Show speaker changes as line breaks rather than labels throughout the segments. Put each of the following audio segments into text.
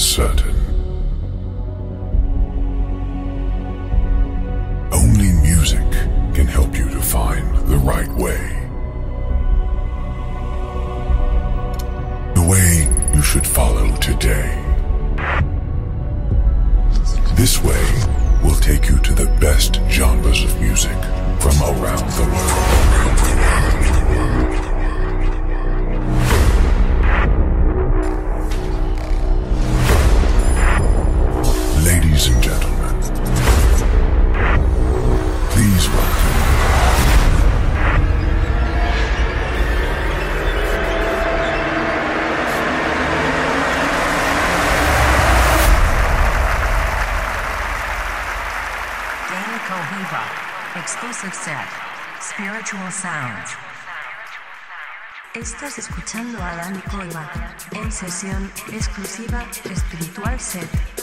is certain.
escuchando a Dan en sesión exclusiva Spiritual Set.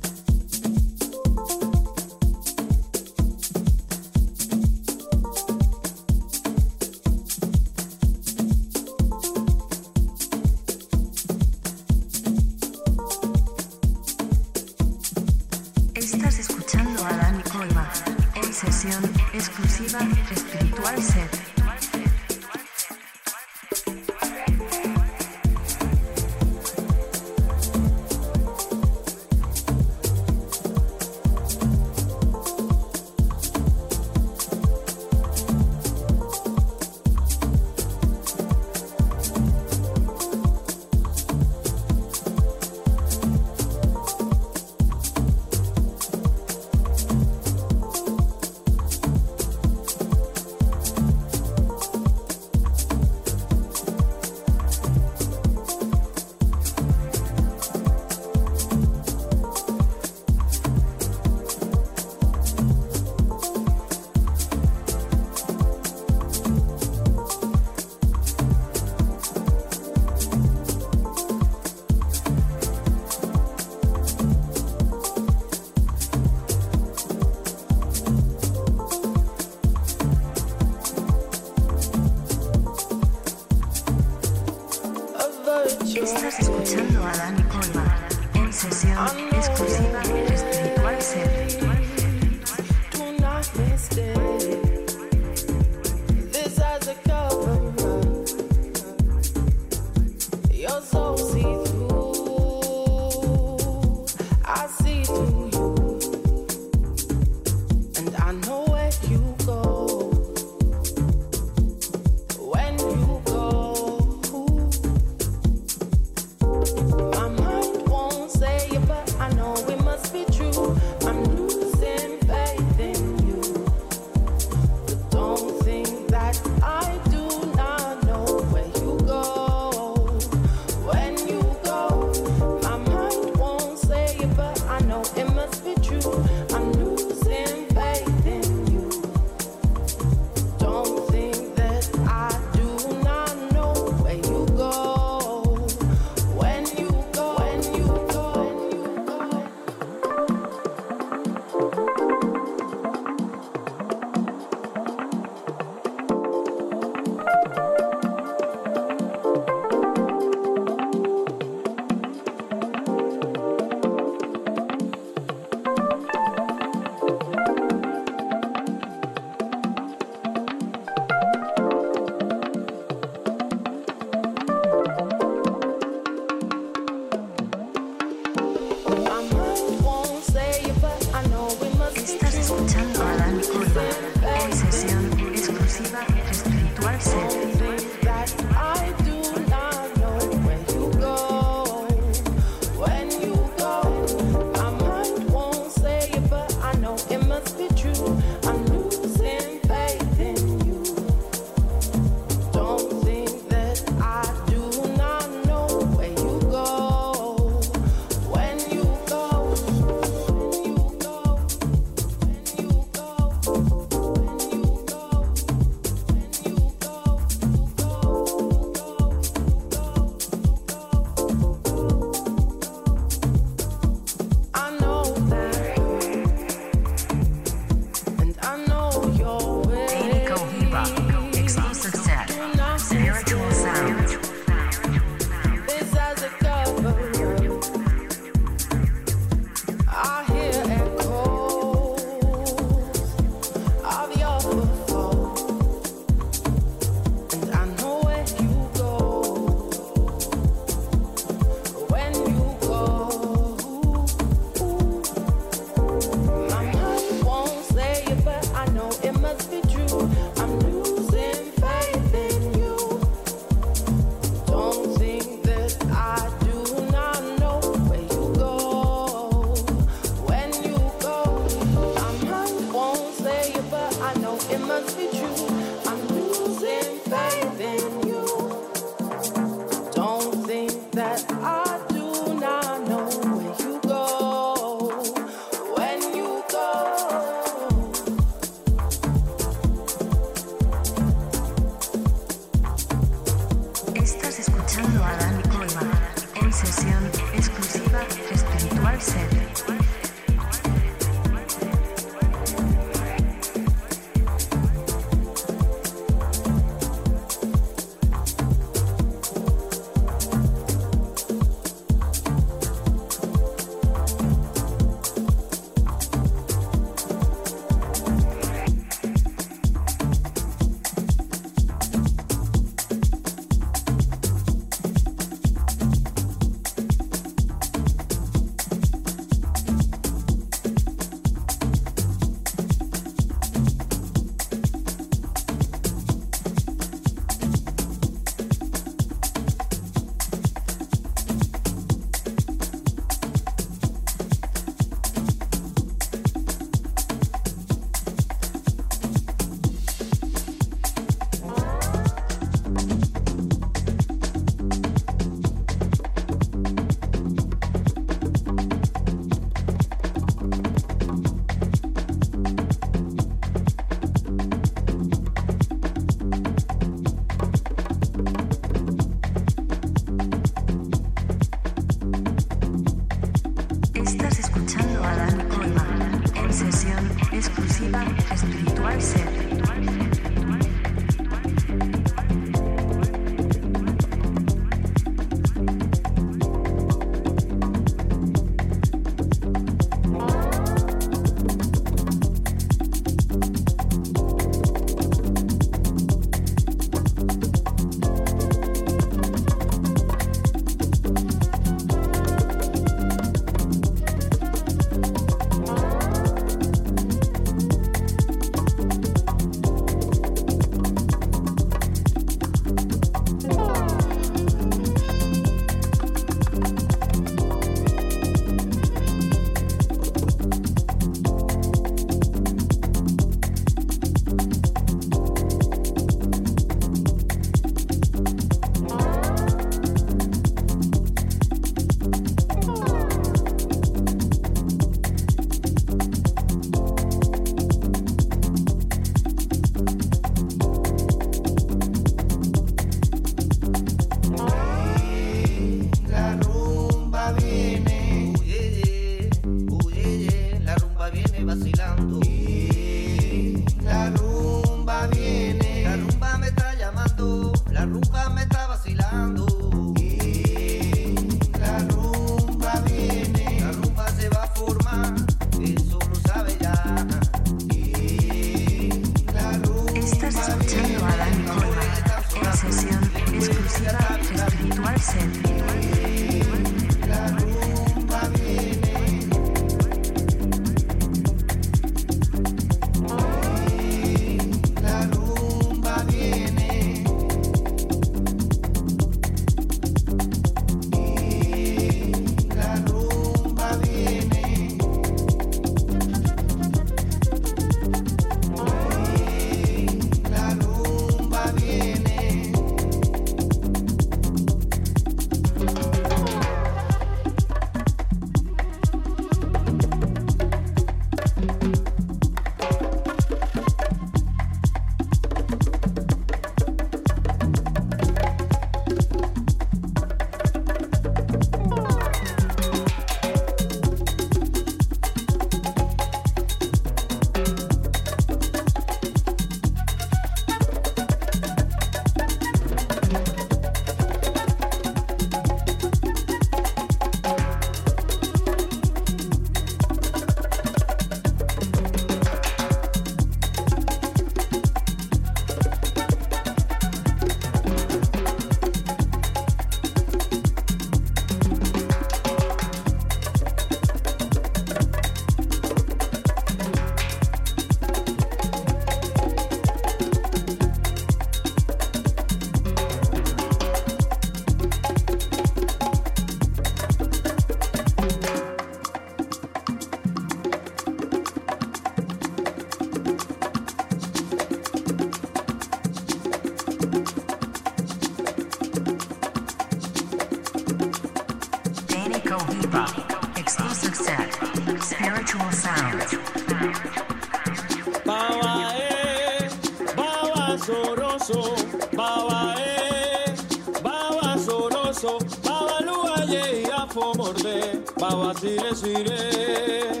beso, babalúa y afomorde, babasire sire.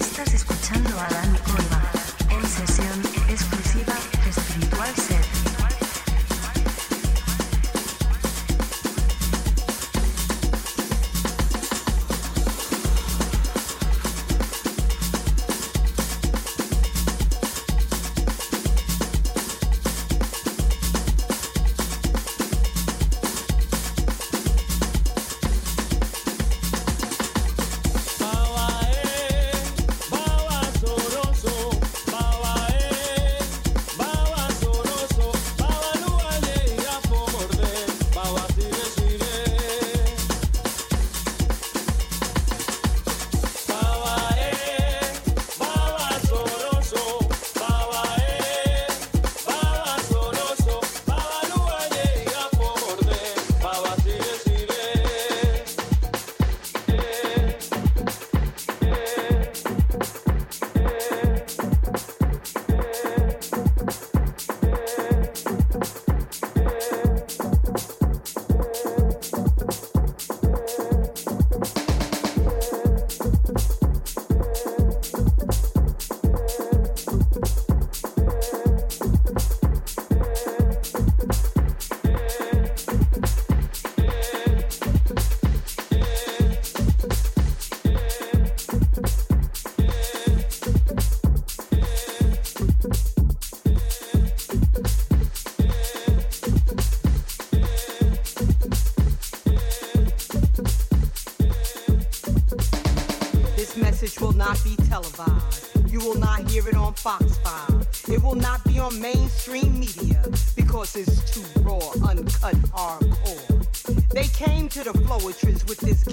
Estás escuchando a Dan Colba en sesión exclusiva.
With this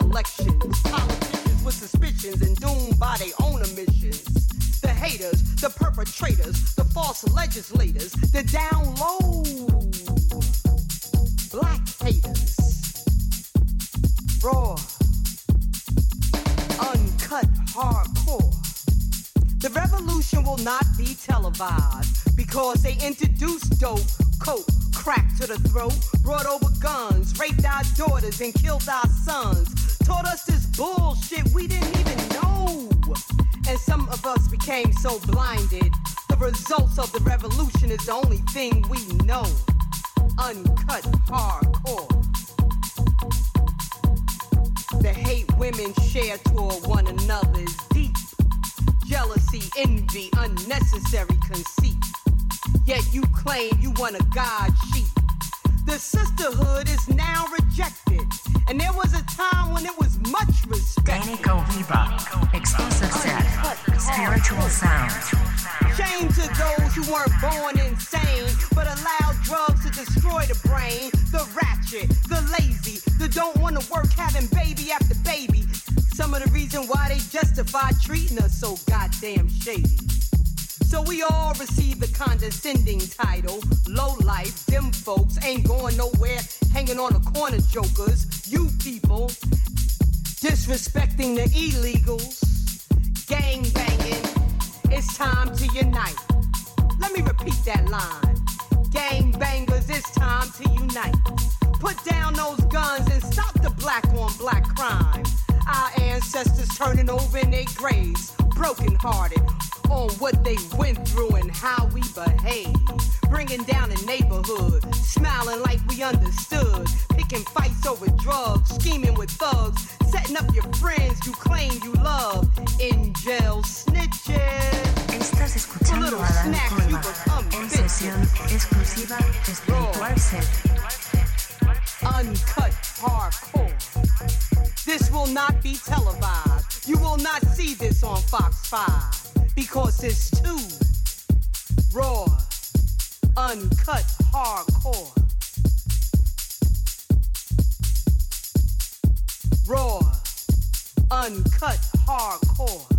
elections, politicians with suspicions and doomed by their own omissions. The haters, the perpetrators, the false legislators, the down low black haters raw, uncut, hardcore. The revolution will not be televised because they introduced dope, coke, crack to the throat, brought over guns, raped our daughters, and killed our sons. Taught us this bullshit we didn't even know. And some of us became so blinded. The results of the revolution is the only thing we know. Uncut, hardcore. The hate women share toward one another is deep. Jealousy, envy, unnecessary conceit. Yet you claim you want a God sheep. The sisterhood is now rejected. And there was a time when it was much respected.
Danny Cohiba, exclusive set, spiritual sound.
Shame to those who weren't born insane, but allowed drugs to destroy the brain. The ratchet, the lazy, the don't want to work having baby after baby. Some of the reason why they justify treating us so goddamn shady. So we all receive the condescending title. Low life, them folks ain't going nowhere, hanging on the corner jokers. You people disrespecting the illegals, gang banging. It's time to unite. Let me repeat that line. Gang bangers, it's time to unite. Put down those guns and stop the black on black crime. Our ancestors turning over in their graves, broken hearted on what they went through and how we behave. Bringing down the neighborhood, smiling like we understood. Picking fights over drugs, scheming with thugs, setting up your friends you claim you love. In jail snitches.
Estás escuchando a Dani Colma en sesión exclusiva Espiritual Set.
uncut hardcore. This will not be televised. You will not see this on Fox 5 because it's too raw, uncut hardcore. Raw, uncut hardcore.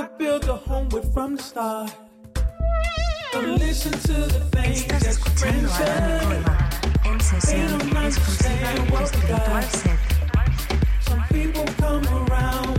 could build a home with from the start. But listen to the things that friends say.
They don't understand what we got.
Some people come around.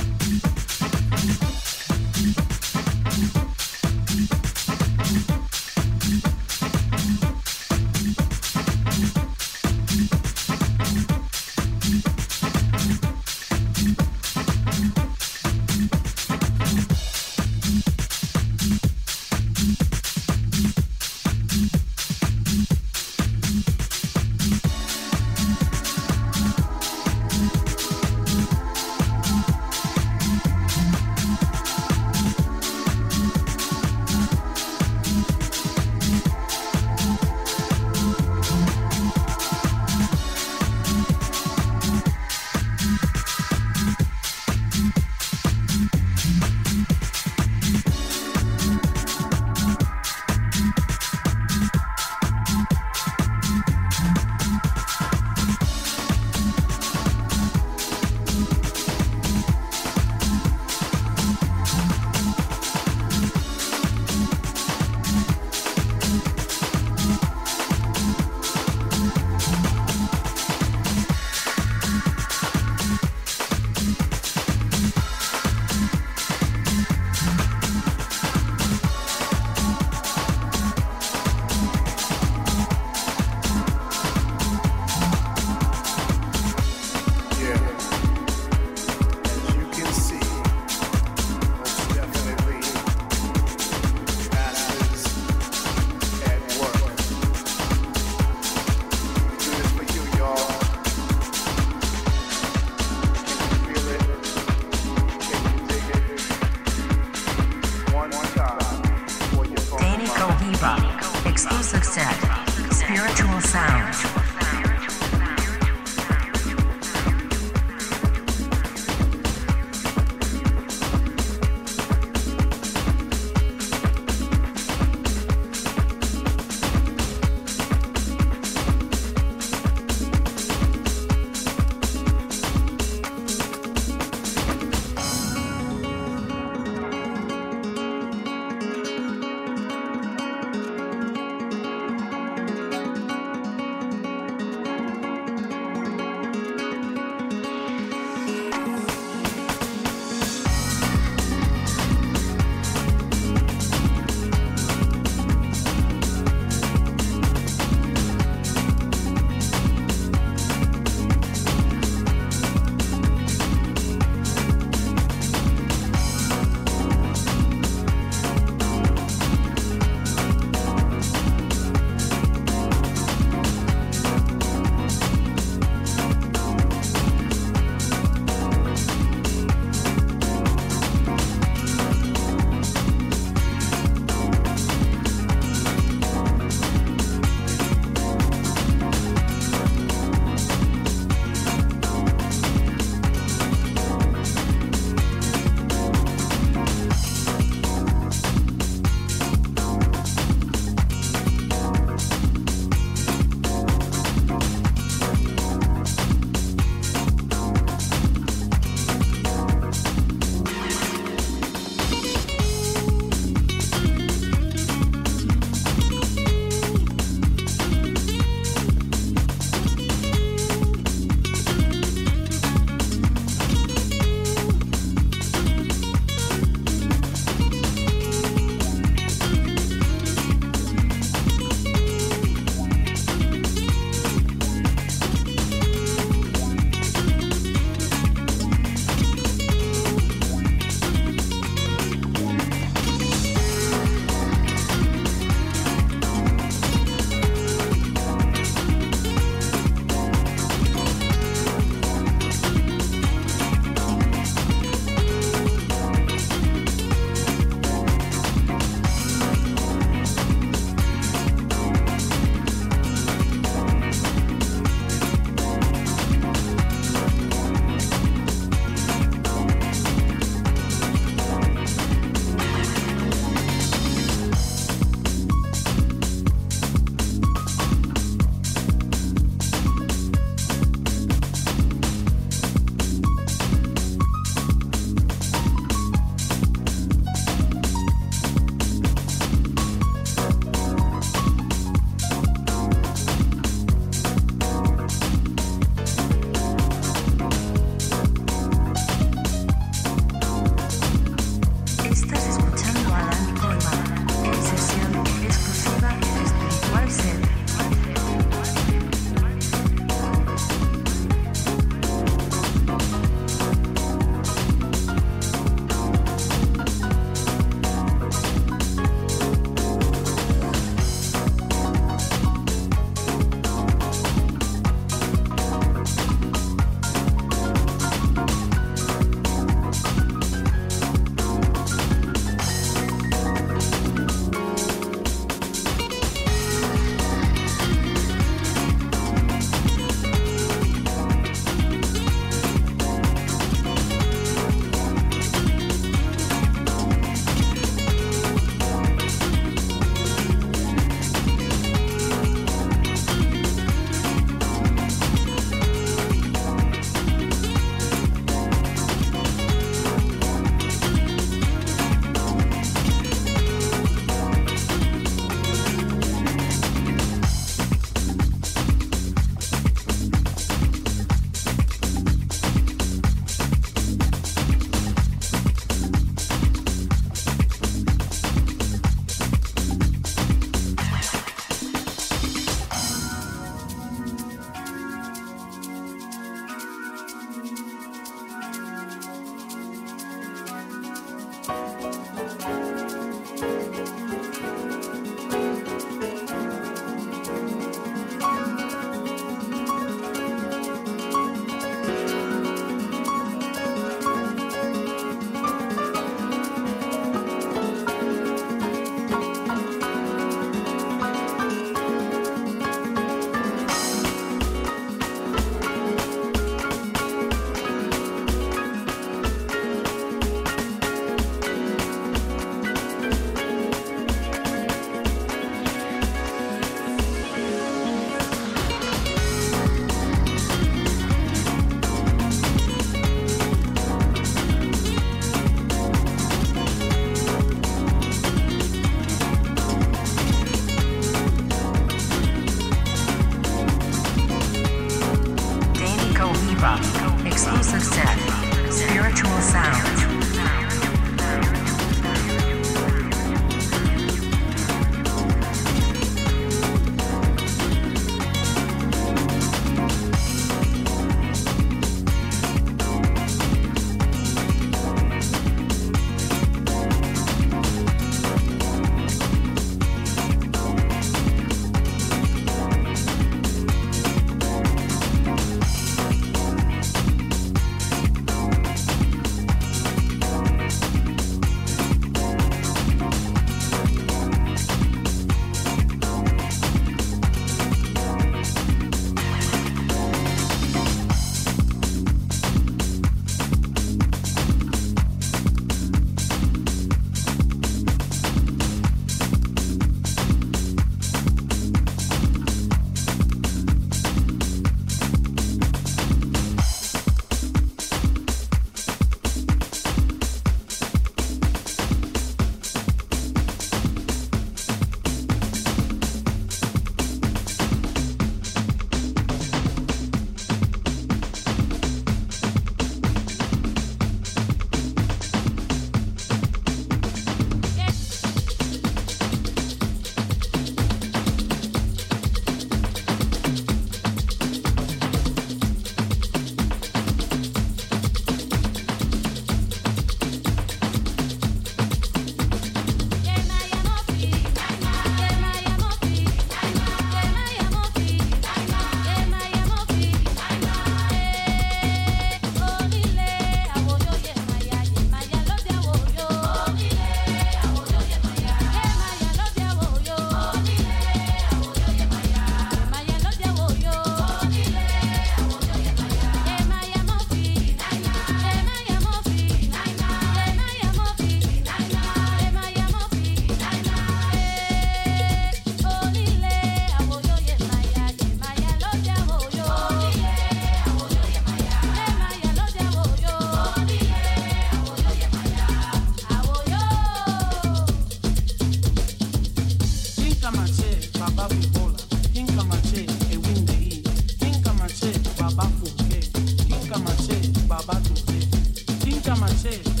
Leri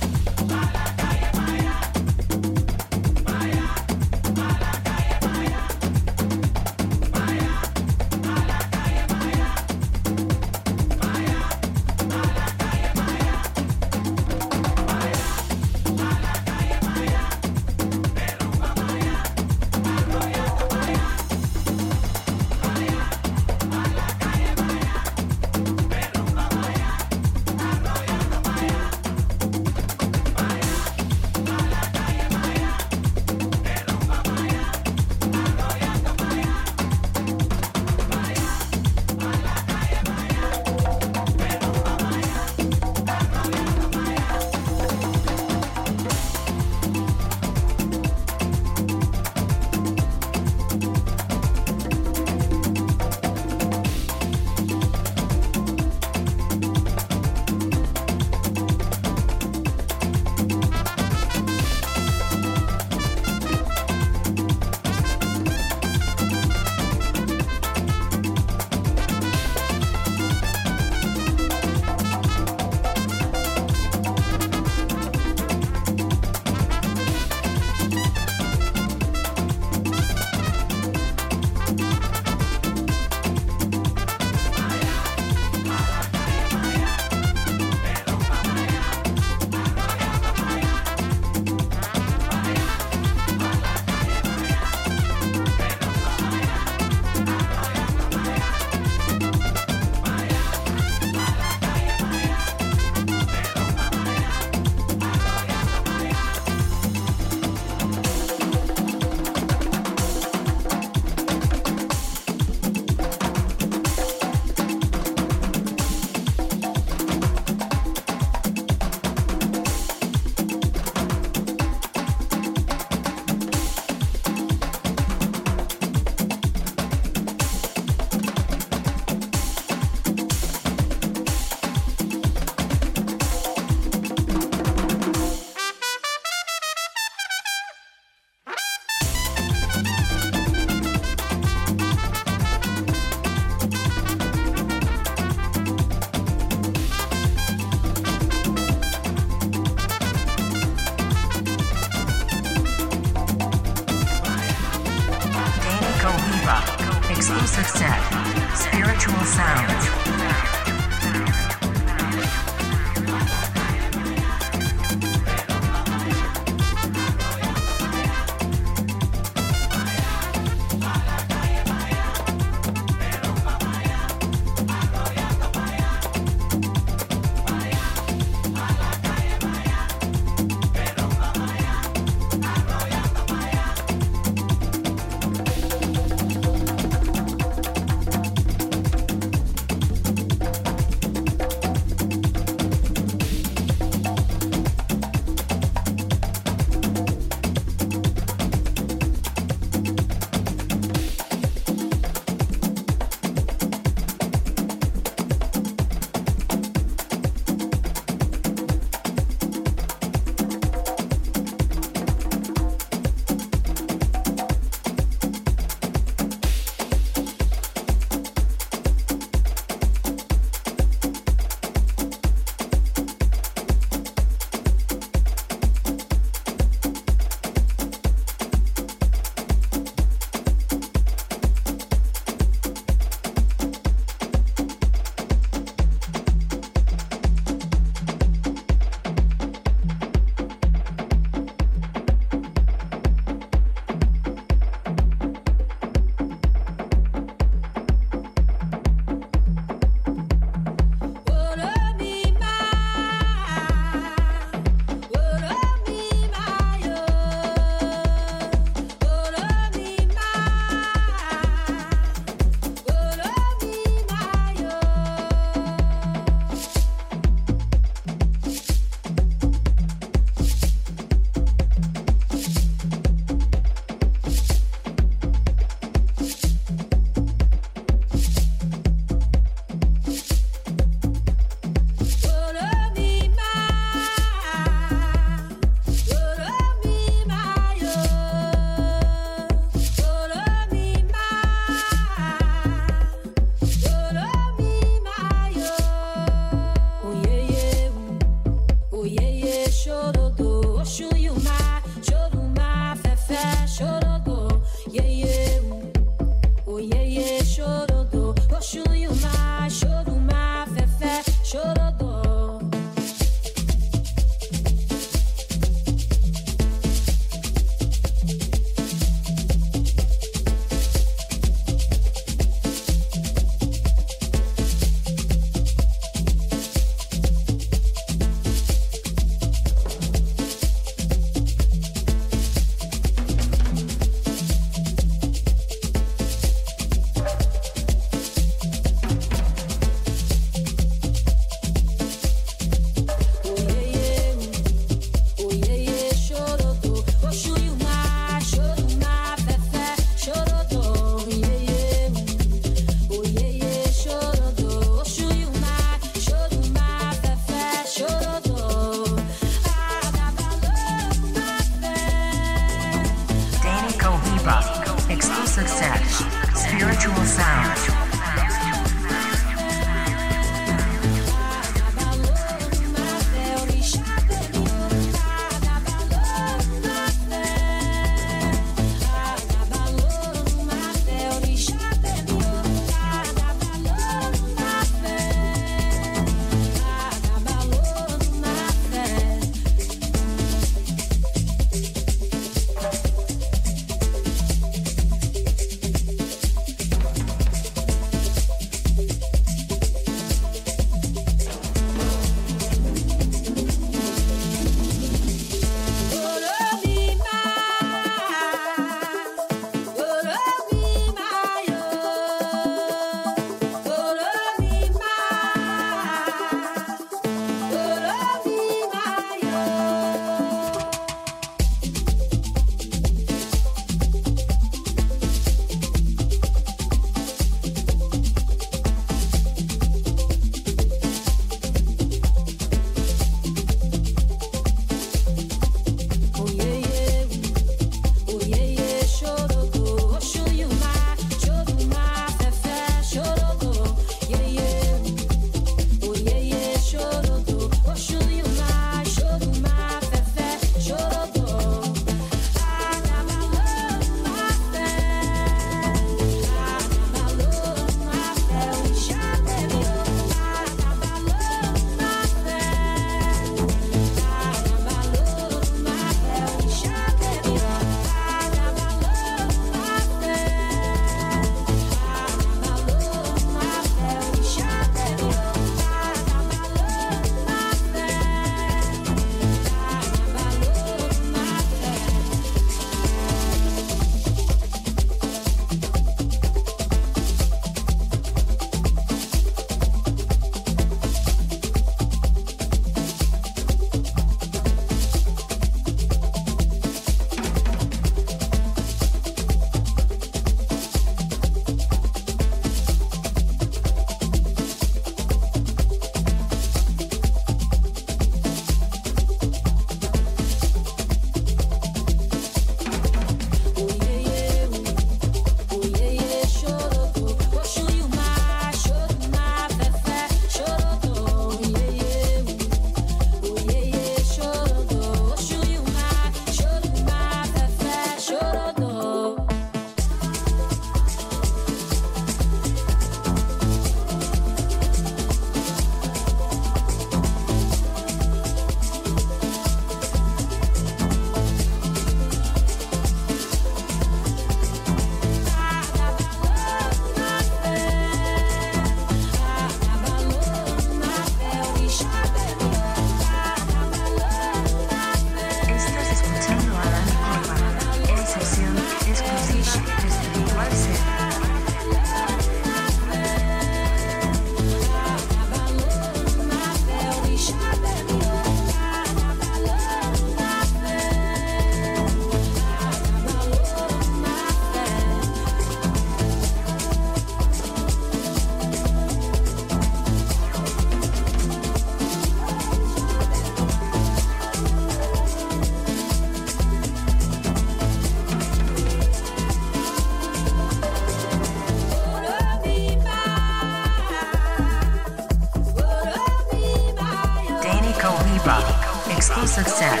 Set.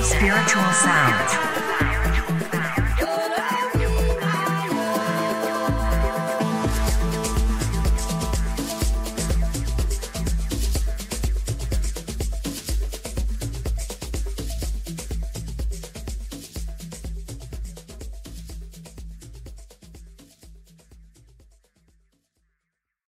Spiritual sound.